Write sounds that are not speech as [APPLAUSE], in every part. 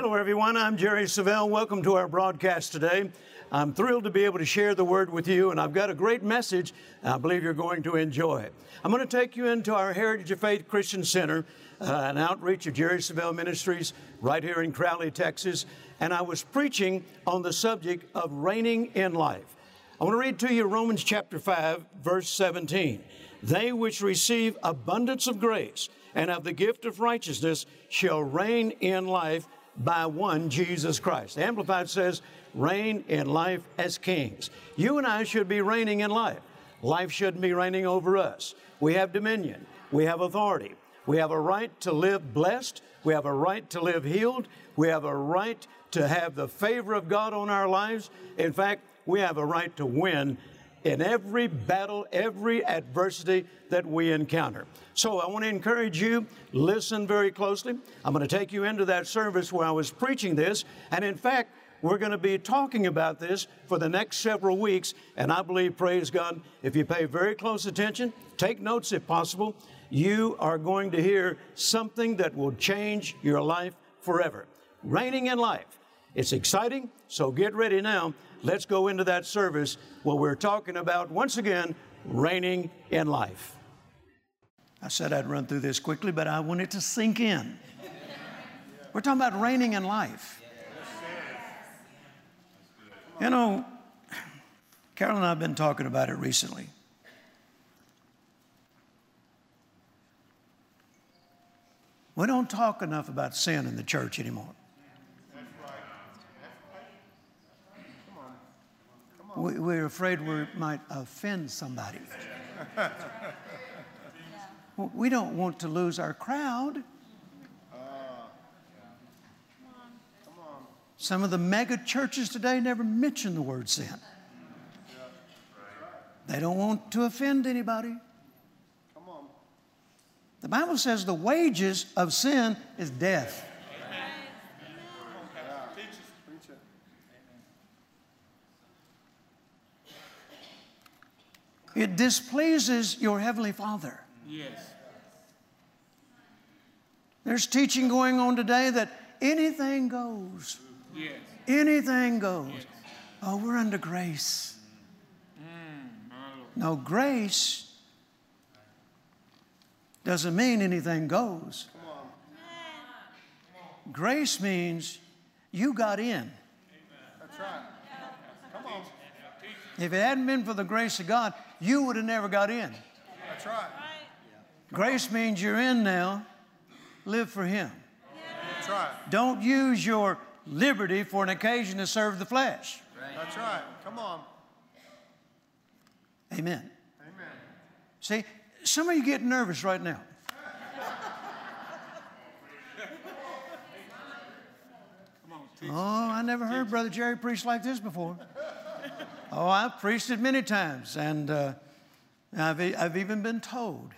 Hello, everyone. I'm Jerry Savelle. Welcome to our broadcast today. I'm thrilled to be able to share the word with you, and I've got a great message I believe you're going to enjoy. I'm going to take you into our Heritage of Faith Christian Center, uh, an outreach of Jerry Savelle Ministries right here in Crowley, Texas, and I was preaching on the subject of reigning in life. I want to read to you Romans chapter 5, verse 17. They which receive abundance of grace and of the gift of righteousness shall reign in life by one Jesus Christ. The Amplified says, reign in life as kings. You and I should be reigning in life. Life shouldn't be reigning over us. We have dominion, we have authority, we have a right to live blessed, we have a right to live healed, we have a right to have the favor of God on our lives. In fact, we have a right to win in every battle, every adversity that we encounter. So I want to encourage you, listen very closely. I'm going to take you into that service where I was preaching this. And in fact, we're going to be talking about this for the next several weeks. And I believe, praise God, if you pay very close attention, take notes if possible, you are going to hear something that will change your life forever. Reigning in life. It's exciting, so get ready now. Let's go into that service where we're talking about, once again, reigning in life. I said I'd run through this quickly, but I want it to sink in. We're talking about reigning in life. You know, Carol and I have been talking about it recently. We don't talk enough about sin in the church anymore. We're afraid we might offend somebody. We don't want to lose our crowd. Some of the mega churches today never mention the word sin. They don't want to offend anybody. The Bible says the wages of sin is death. It displeases your Heavenly Father. Yes. There's teaching going on today that anything goes. Yes. Anything goes. Yes. Oh, we're under grace. Mm. No, grace doesn't mean anything goes. Grace means you got in. That's right. Come on. If it hadn't been for the grace of God, you would have never got in. That's right. Grace means you're in now. Live for Him. That's right. Don't use your liberty for an occasion to serve the flesh. That's right. Come on. Amen. Amen. See, some of you get nervous right now. Oh, I never heard Brother Jerry preach like this before. Oh, I've preached it many times, and uh, I've, I've even been told,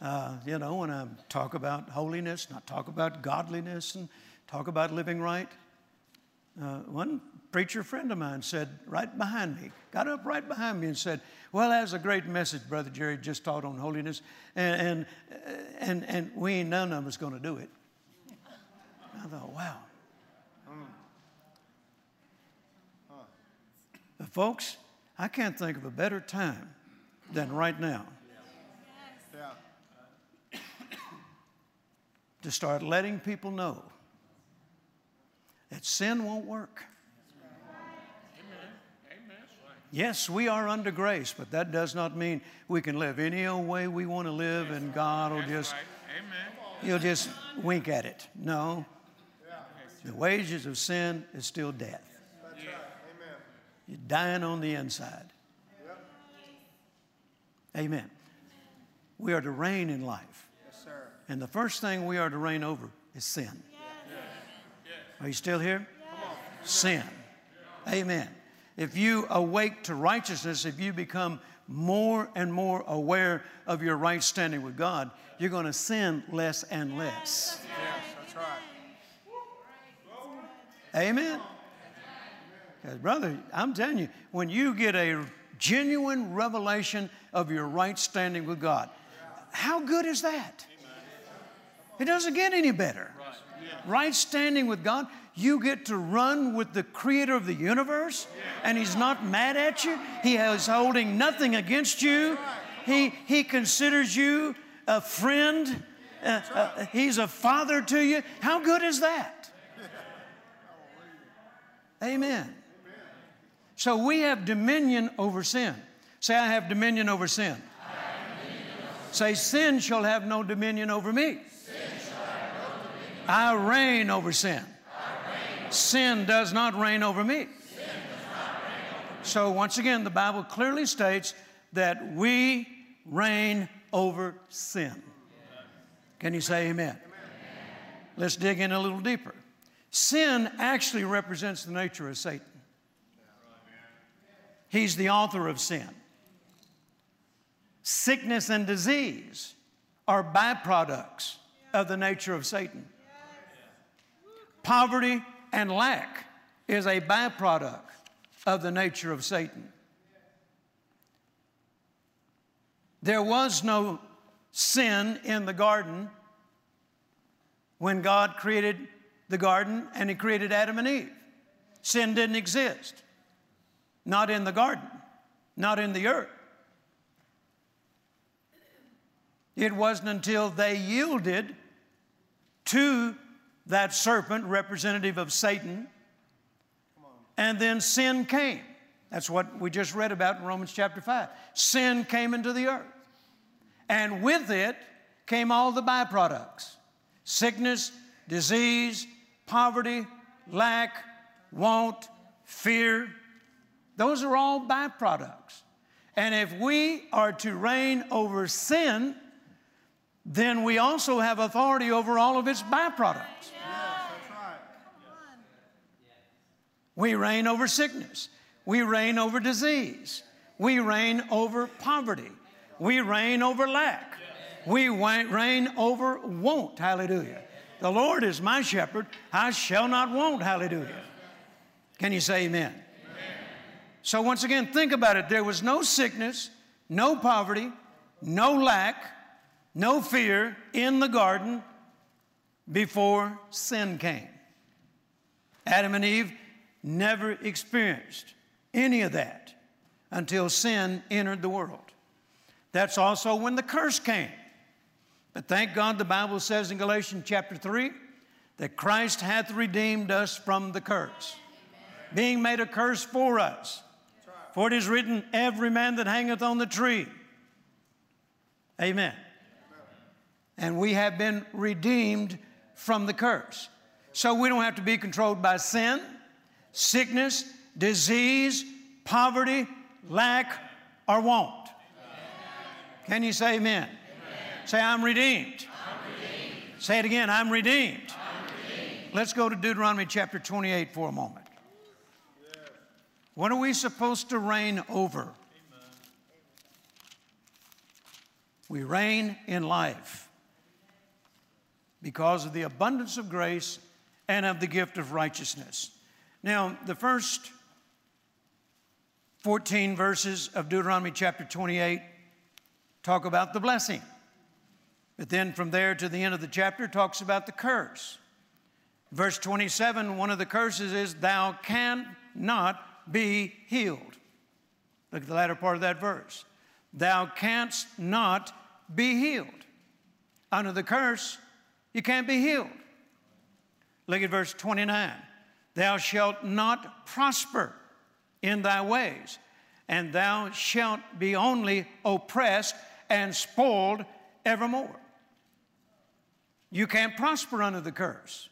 uh, you know, when I talk about holiness, not talk about godliness, and talk about living right. Uh, one preacher friend of mine said, right behind me, got up right behind me and said, Well, that's a great message, Brother Jerry just taught on holiness, and, and, and, and we ain't none of us going to do it. I thought, wow. But folks, I can't think of a better time than right now to start letting people know that sin won't work. Yes, we are under grace, but that does not mean we can live any old way we want to live and God will just, He'll just wink at it. No. The wages of sin is still death. You're dying on the inside. Yep. Amen. We are to reign in life. Yes, sir. And the first thing we are to reign over is sin. Yes. Are you still here? Yes. Sin. Amen. If you awake to righteousness, if you become more and more aware of your right standing with God, you're going to sin less and less. Yes, that's right. Amen. Because, brother, I'm telling you, when you get a genuine revelation of your right standing with God, how good is that? It doesn't get any better. Right standing with God, you get to run with the creator of the universe, and he's not mad at you. He is holding nothing against you. He, he considers you a friend. Uh, uh, he's a father to you. How good is that? Amen. So we have dominion over sin. Say, I have dominion over sin. Say, sin shall have no dominion over me. I reign over sin. Sin does not reign over me. So, once again, the Bible clearly states that we reign over sin. Can you say amen? Let's dig in a little deeper. Sin actually represents the nature of Satan. He's the author of sin. Sickness and disease are byproducts of the nature of Satan. Poverty and lack is a byproduct of the nature of Satan. There was no sin in the garden when God created the garden and He created Adam and Eve. Sin didn't exist. Not in the garden, not in the earth. It wasn't until they yielded to that serpent, representative of Satan, and then sin came. That's what we just read about in Romans chapter 5. Sin came into the earth. And with it came all the byproducts sickness, disease, poverty, lack, want, fear. Those are all byproducts. And if we are to reign over sin, then we also have authority over all of its byproducts. We reign over sickness. We reign over disease. We reign over poverty. We reign over lack. We reign over want. Hallelujah. The Lord is my shepherd. I shall not want. Hallelujah. Can you say amen? So, once again, think about it. There was no sickness, no poverty, no lack, no fear in the garden before sin came. Adam and Eve never experienced any of that until sin entered the world. That's also when the curse came. But thank God the Bible says in Galatians chapter 3 that Christ hath redeemed us from the curse, being made a curse for us. For it is written, Every man that hangeth on the tree. Amen. And we have been redeemed from the curse. So we don't have to be controlled by sin sickness, disease, poverty, lack, or want. Can you say amen? amen. Say, I'm redeemed. I'm redeemed. Say it again, I'm redeemed. I'm redeemed. Let's go to Deuteronomy chapter 28 for a moment. What are we supposed to reign over? We reign in life because of the abundance of grace and of the gift of righteousness. Now, the first 14 verses of Deuteronomy chapter 28 talk about the blessing. But then from there to the end of the chapter talks about the curse. Verse 27, one of the curses is, Thou cannot be healed. Look at the latter part of that verse. Thou canst not be healed. Under the curse, you can't be healed. Look at verse 29. Thou shalt not prosper in thy ways, and thou shalt be only oppressed and spoiled evermore. You can't prosper under the curse.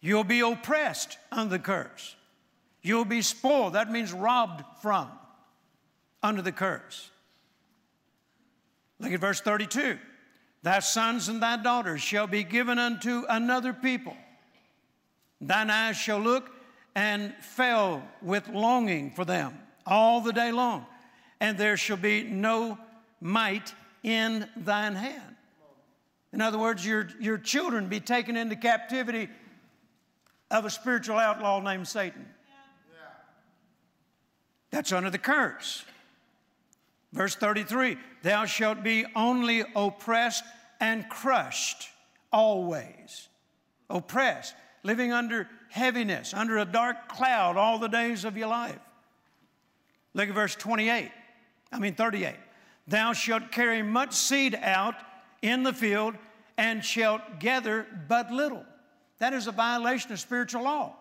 You'll be oppressed under the curse. You'll be spoiled. That means robbed from under the curse. Look at verse 32. Thy sons and thy daughters shall be given unto another people Thine eyes shall look and fail with longing for them all the day long, and there shall be no might in thine hand. In other words, your, your children be taken into captivity of a spiritual outlaw named Satan. That's under the curse. Verse 33 Thou shalt be only oppressed and crushed always, oppressed, living under heaviness, under a dark cloud all the days of your life. Look at verse 28, I mean 38. Thou shalt carry much seed out in the field and shalt gather but little. That is a violation of spiritual law.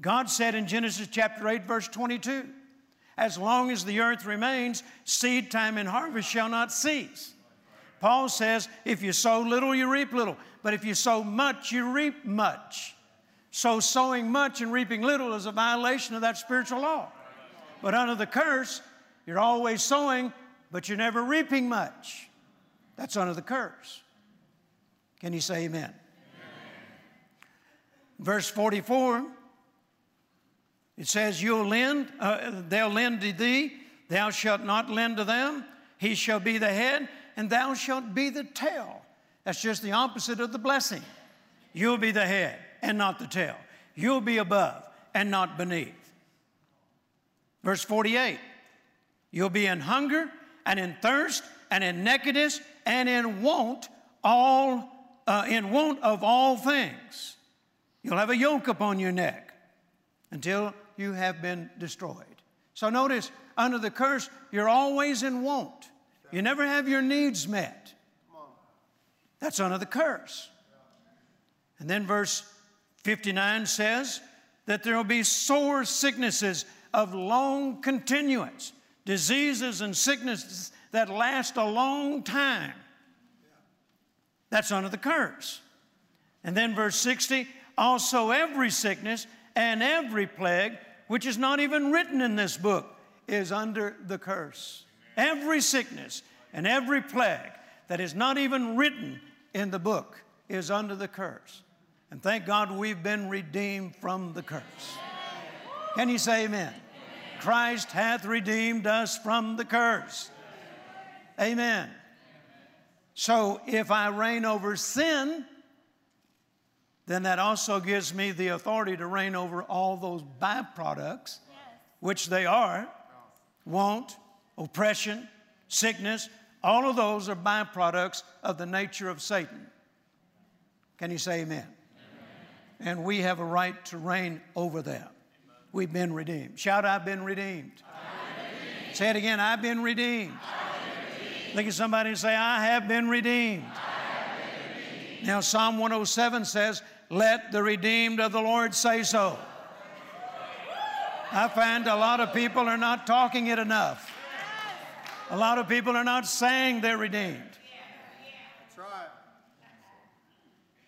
God said in Genesis chapter 8, verse 22, as long as the earth remains, seed time and harvest shall not cease. Paul says, if you sow little, you reap little. But if you sow much, you reap much. So sowing much and reaping little is a violation of that spiritual law. But under the curse, you're always sowing, but you're never reaping much. That's under the curse. Can you say amen? amen. Verse 44 it says, You'll lend, uh, they'll lend to thee, thou shalt not lend to them. He shall be the head, and thou shalt be the tail. That's just the opposite of the blessing. You'll be the head and not the tail. You'll be above and not beneath. Verse 48 You'll be in hunger and in thirst and in nakedness and in want all uh, in want of all things. You'll have a yoke upon your neck until you have been destroyed. So notice, under the curse, you're always in want. You never have your needs met. That's under the curse. And then verse 59 says that there will be sore sicknesses of long continuance, diseases and sicknesses that last a long time. That's under the curse. And then verse 60 also every sickness and every plague which is not even written in this book, is under the curse. Every sickness and every plague that is not even written in the book is under the curse. And thank God we've been redeemed from the curse. Can you say amen? Christ hath redeemed us from the curse. Amen. So if I reign over sin, then that also gives me the authority to reign over all those byproducts, which they are want, oppression, sickness. All of those are byproducts of the nature of Satan. Can you say amen? amen? And we have a right to reign over them. We've been redeemed. Shout, I've been redeemed. redeemed. Say it again, I've been redeemed. I've redeemed. Look at somebody and say, I have been redeemed. Have been redeemed. Now, Psalm 107 says, let the redeemed of the Lord say so. I find a lot of people are not talking it enough. A lot of people are not saying they're redeemed. That's right.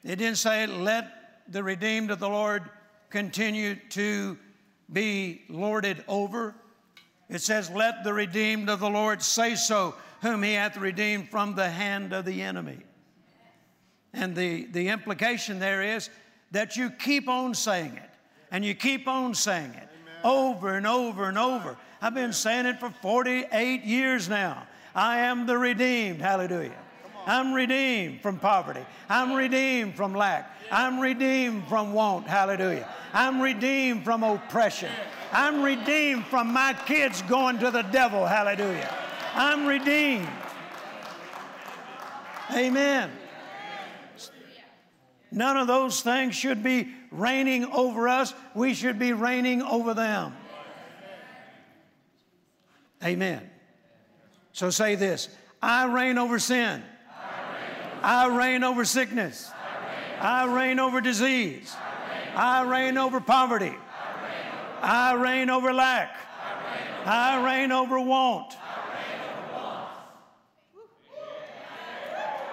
It didn't say, let the redeemed of the Lord continue to be lorded over. It says, let the redeemed of the Lord say so, whom he hath redeemed from the hand of the enemy. And the, the implication there is that you keep on saying it and you keep on saying it Amen. over and over and over. I've been saying it for 48 years now. I am the redeemed. Hallelujah. I'm redeemed from poverty. I'm redeemed from lack. I'm redeemed from want. Hallelujah. I'm redeemed from oppression. I'm redeemed from my kids going to the devil. Hallelujah. I'm redeemed. Amen. None of those things should be reigning over us. We should be reigning over them. Amen. So say this I reign over sin. I reign over sickness. I reign over disease. I reign over poverty. I reign over lack. I reign over want.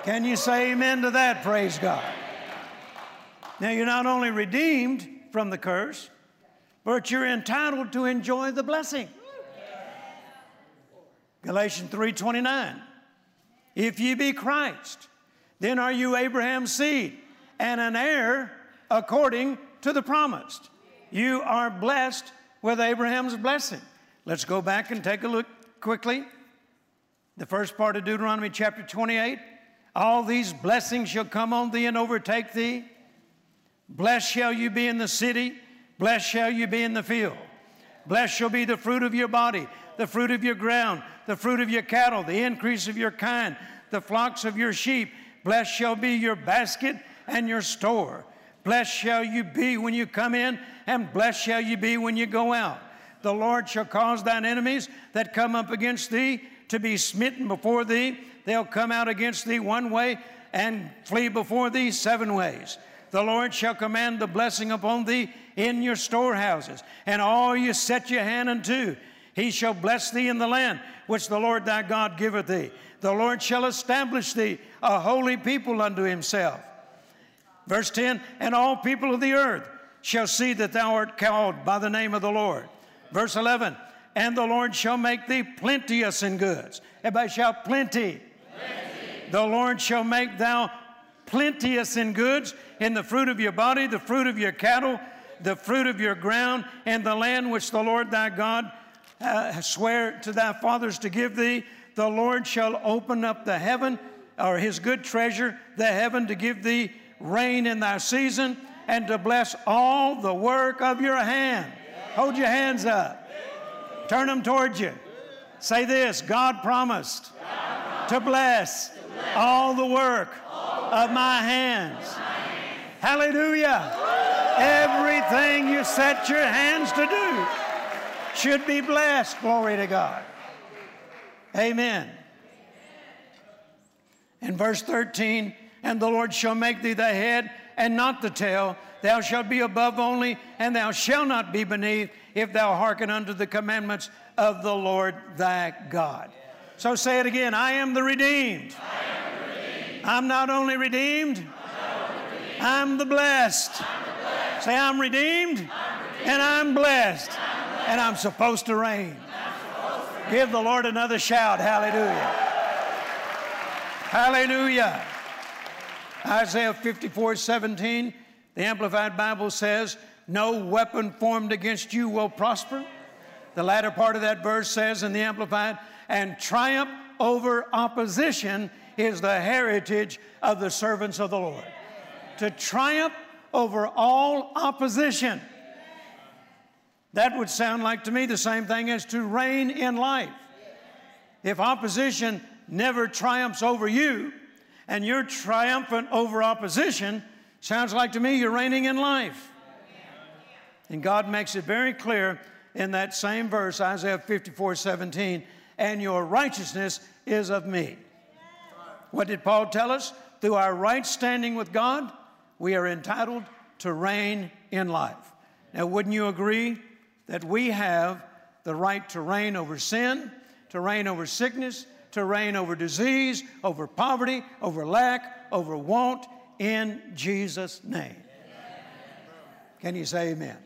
Can you say amen to that? Praise God. Now, you're not only redeemed from the curse, but you're entitled to enjoy the blessing. Galatians 3:29. If ye be Christ, then are you Abraham's seed and an heir according to the promised. You are blessed with Abraham's blessing. Let's go back and take a look quickly. The first part of Deuteronomy chapter 28 All these blessings shall come on thee and overtake thee Blessed shall you be in the city, blessed shall you be in the field. Blessed shall be the fruit of your body, the fruit of your ground, the fruit of your cattle, the increase of your kind, the flocks of your sheep. Blessed shall be your basket and your store. Blessed shall you be when you come in, and blessed shall you be when you go out. The Lord shall cause thine enemies that come up against thee to be smitten before thee. They'll come out against thee one way and flee before thee seven ways. The Lord shall command the blessing upon thee in your storehouses, and all you set your hand unto. He shall bless thee in the land which the Lord thy God giveth thee. The Lord shall establish thee a holy people unto himself. Verse 10 And all people of the earth shall see that thou art called by the name of the Lord. Verse 11 And the Lord shall make thee plenteous in goods. Everybody shout, plenty. plenty. The Lord shall make thou plenteous in goods, in the fruit of your body, the fruit of your cattle, the fruit of your ground, and the land which the Lord thy God uh, swear to thy fathers to give thee. The Lord shall open up the heaven, or his good treasure, the heaven, to give thee rain in thy season, and to bless all the work of your hand. Hold your hands up. Turn them towards you. Say this God promised, to bless, all the work of my hands. Hallelujah. Everything you set your hands to do should be blessed. Glory to God. Amen. In verse 13, and the Lord shall make thee the head and not the tail. Thou shalt be above only, and thou shalt not be beneath, if thou hearken unto the commandments of the Lord thy God. So say it again I am the redeemed. I'm not only redeemed, I'm the blessed. Say, I'm redeemed, and I'm blessed, and I'm supposed to reign. Give the Lord another shout. Hallelujah. Hallelujah. Isaiah 54 17, the Amplified Bible says, No weapon formed against you will prosper. The latter part of that verse says in the Amplified, and triumph over opposition is the heritage of the servants of the Lord. To triumph over all opposition. That would sound like to me the same thing as to reign in life. If opposition never triumphs over you and you're triumphant over opposition, sounds like to me you're reigning in life. And God makes it very clear in that same verse, Isaiah 54 17, and your righteousness is of me. What did Paul tell us? Through our right standing with God, we are entitled to reign in life. Now, wouldn't you agree that we have the right to reign over sin, to reign over sickness, to reign over disease, over poverty, over lack, over want in Jesus' name? Can you say amen?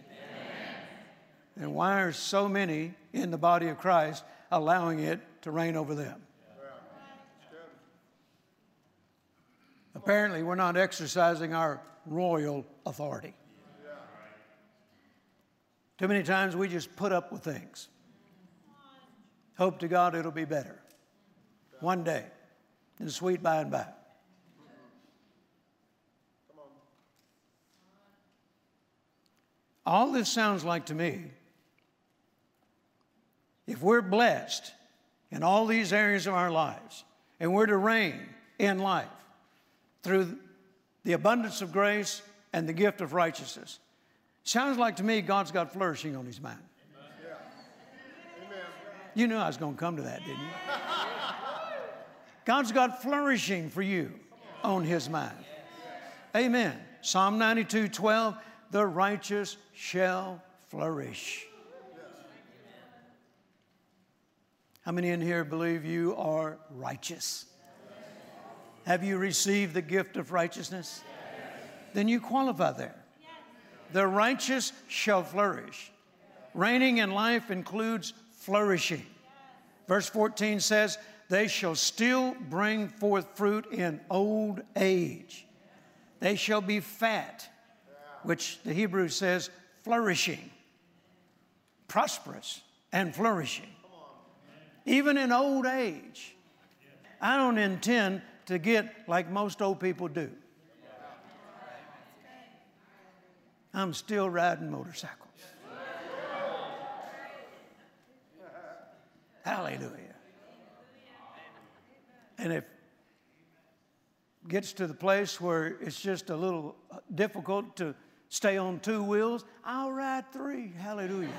And why are so many in the body of Christ allowing it to reign over them? Apparently, we're not exercising our royal authority. Too many times we just put up with things. Hope to God it'll be better one day in the sweet by and by. All this sounds like to me, if we're blessed in all these areas of our lives and we're to reign in life, through the abundance of grace and the gift of righteousness. Sounds like to me God's got flourishing on his mind. You knew I was going to come to that, didn't you? God's got flourishing for you on his mind. Amen. Psalm 92 12, the righteous shall flourish. How many in here believe you are righteous? Have you received the gift of righteousness? Yes. Then you qualify there. Yes. The righteous shall flourish. Reigning in life includes flourishing. Verse 14 says, They shall still bring forth fruit in old age. They shall be fat, which the Hebrew says flourishing, prosperous, and flourishing. Even in old age. I don't intend to get like most old people do. I'm still riding motorcycles. Hallelujah. And if gets to the place where it's just a little difficult to stay on two wheels, I'll ride three. Hallelujah.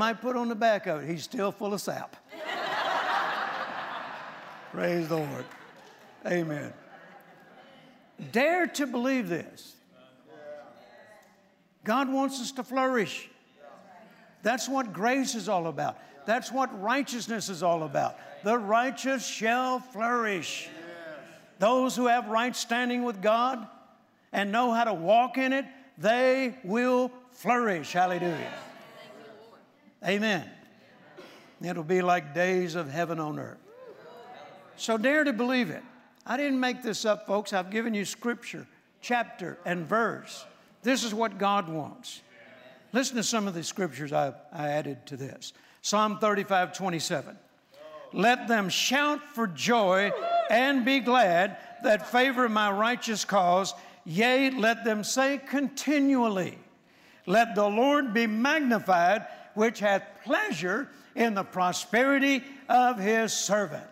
Might put on the back of it. He's still full of sap. [LAUGHS] Praise the Lord. Amen. Dare to believe this. God wants us to flourish. That's what grace is all about. That's what righteousness is all about. The righteous shall flourish. Those who have right standing with God and know how to walk in it, they will flourish. Hallelujah. Amen. It'll be like days of heaven on earth. So dare to believe it. I didn't make this up, folks. I've given you scripture, chapter, and verse. This is what God wants. Listen to some of the scriptures I, I added to this Psalm 35 27. Let them shout for joy and be glad that favor my righteous cause. Yea, let them say continually, Let the Lord be magnified, which hath pleasure in the prosperity of his servant.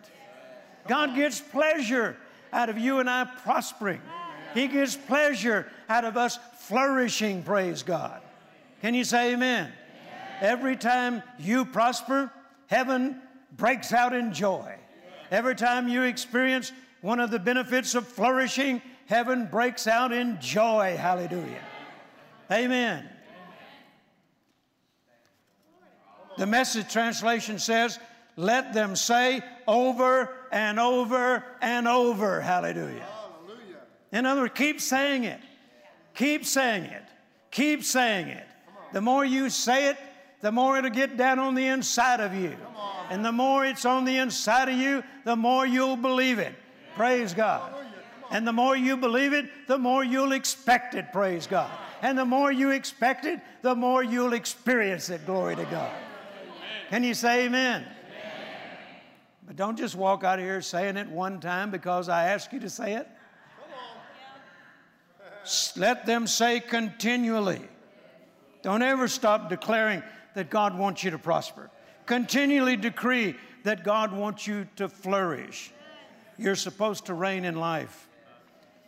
God gets pleasure out of you and I prospering. He gets pleasure out of us flourishing, praise God. Can you say amen? amen? Every time you prosper, heaven breaks out in joy. Every time you experience one of the benefits of flourishing, heaven breaks out in joy. Hallelujah. Amen. The message translation says, let them say over and over and over, hallelujah. hallelujah. In other words, keep saying it. Keep saying it. Keep saying it. The more you say it, the more it'll get down on the inside of you. And the more it's on the inside of you, the more you'll believe it. Praise God. And the more you believe it, the more you'll expect it. Praise God. And the more you expect it, the more you'll experience it. Glory to God. Can you say amen? But don't just walk out of here saying it one time because I ask you to say it. Let them say continually. Don't ever stop declaring that God wants you to prosper. Continually decree that God wants you to flourish. You're supposed to reign in life.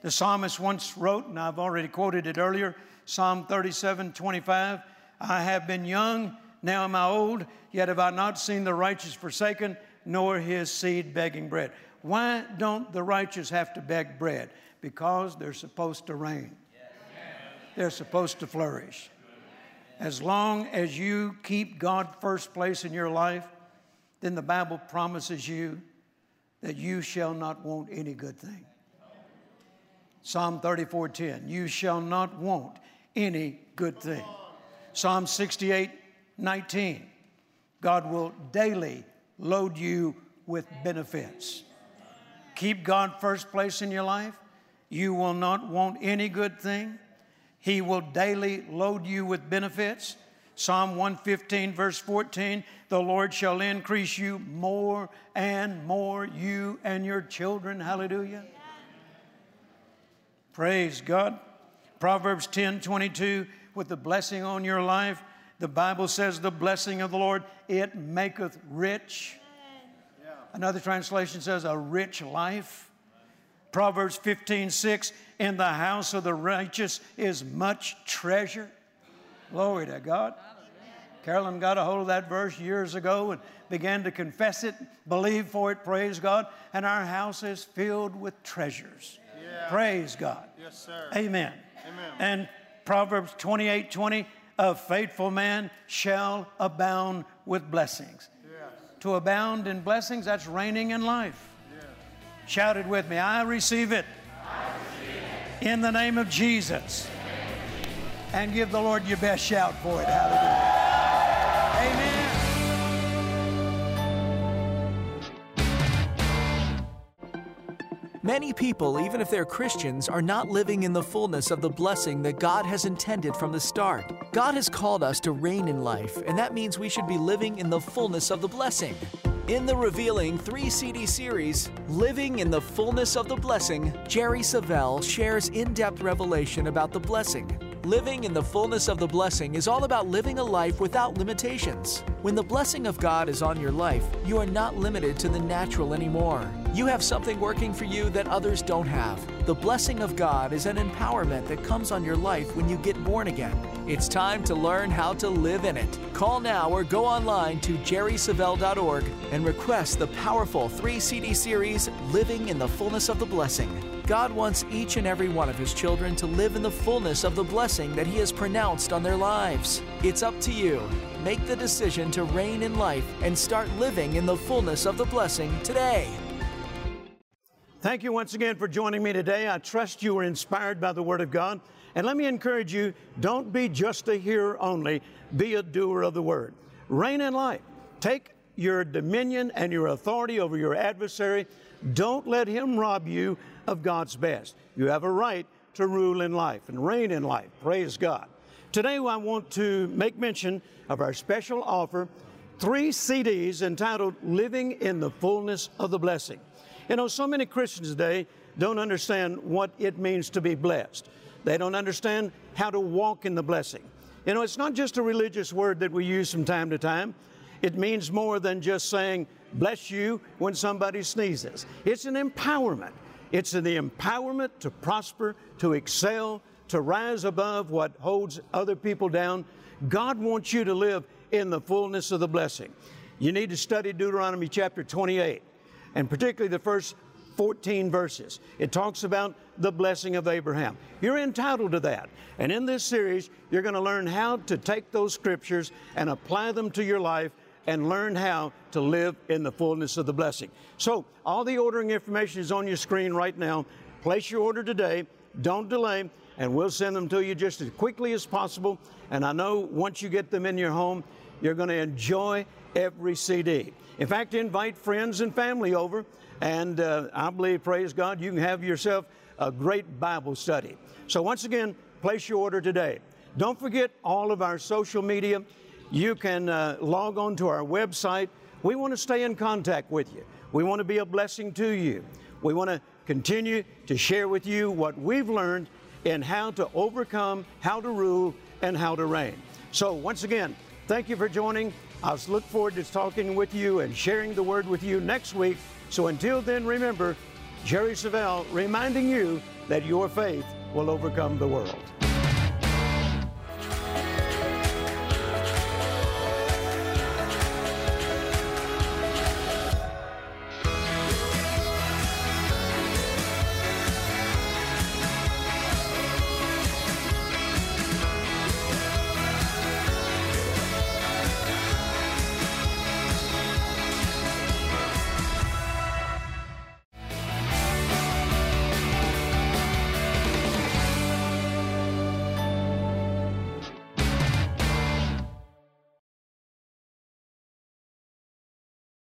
The psalmist once wrote, and I've already quoted it earlier Psalm 37 25, I have been young, now am I old, yet have I not seen the righteous forsaken, nor his seed begging bread. Why don't the righteous have to beg bread? Because they're supposed to reign, they're supposed to flourish. As long as you keep God first place in your life, then the Bible promises you that you shall not want any good thing. Psalm 34:10, you shall not want any good thing. Psalm 68:19, God will daily load you with benefits. Keep God first place in your life. You will not want any good thing. He will daily load you with benefits. Psalm 115, verse 14 The Lord shall increase you more and more, you and your children. Hallelujah. Praise God. Proverbs 10, 22 With the blessing on your life, the Bible says, The blessing of the Lord, it maketh rich. Another translation says, A rich life. Proverbs 15, 6 In the house of the righteous is much treasure. Glory to God. Carolyn got a hold of that verse years ago and began to confess it, believe for it, praise God. And our house is filled with treasures. Yeah. Praise God. Yes, sir. Amen. Amen. And Proverbs 28 20 a faithful man shall abound with blessings. Yes. To abound in blessings, that's reigning in life. Yes. Shout it with me I receive it. I receive it. In the name of Jesus. And give the Lord your best shout for it. Hallelujah. Many people, even if they're Christians, are not living in the fullness of the blessing that God has intended from the start. God has called us to reign in life, and that means we should be living in the fullness of the blessing. In the revealing 3 CD series, Living in the Fullness of the Blessing, Jerry Savelle shares in depth revelation about the blessing Living in the fullness of the blessing is all about living a life without limitations. When the blessing of God is on your life, you are not limited to the natural anymore. You have something working for you that others don't have. The blessing of God is an empowerment that comes on your life when you get born again. It's time to learn how to live in it. Call now or go online to jerrysavelle.org and request the powerful three CD series, Living in the Fullness of the Blessing. God wants each and every one of His children to live in the fullness of the blessing that He has pronounced on their lives. It's up to you. Make the decision to reign in life and start living in the fullness of the blessing today. Thank you once again for joining me today. I trust you were inspired by the Word of God. And let me encourage you don't be just a hearer only, be a doer of the Word. Reign in life. Take your dominion and your authority over your adversary. Don't let him rob you of God's best. You have a right to rule in life and reign in life. Praise God. Today, I want to make mention of our special offer three CDs entitled Living in the Fullness of the Blessing. You know, so many Christians today don't understand what it means to be blessed. They don't understand how to walk in the blessing. You know, it's not just a religious word that we use from time to time. It means more than just saying, bless you when somebody sneezes. It's an empowerment. It's the empowerment to prosper, to excel, to rise above what holds other people down. God wants you to live in the fullness of the blessing. You need to study Deuteronomy chapter 28, and particularly the first 14 verses. It talks about the blessing of Abraham. You're entitled to that. And in this series, you're going to learn how to take those scriptures and apply them to your life and learn how to live in the fullness of the blessing. So, all the ordering information is on your screen right now. Place your order today. Don't delay, and we'll send them to you just as quickly as possible. And I know once you get them in your home, you're going to enjoy every CD. In fact, invite friends and family over, and uh, I believe, praise God, you can have yourself a great Bible study. So, once again, place your order today. Don't forget all of our social media. You can uh, log on to our website. We want to stay in contact with you. We want to be a blessing to you. We want to continue to share with you what we've learned in how to overcome, how to rule, and how to reign. So, once again, thank you for joining. I look forward to talking with you and sharing the word with you next week. So, until then, remember, Jerry Savelle reminding you that your faith will overcome the world.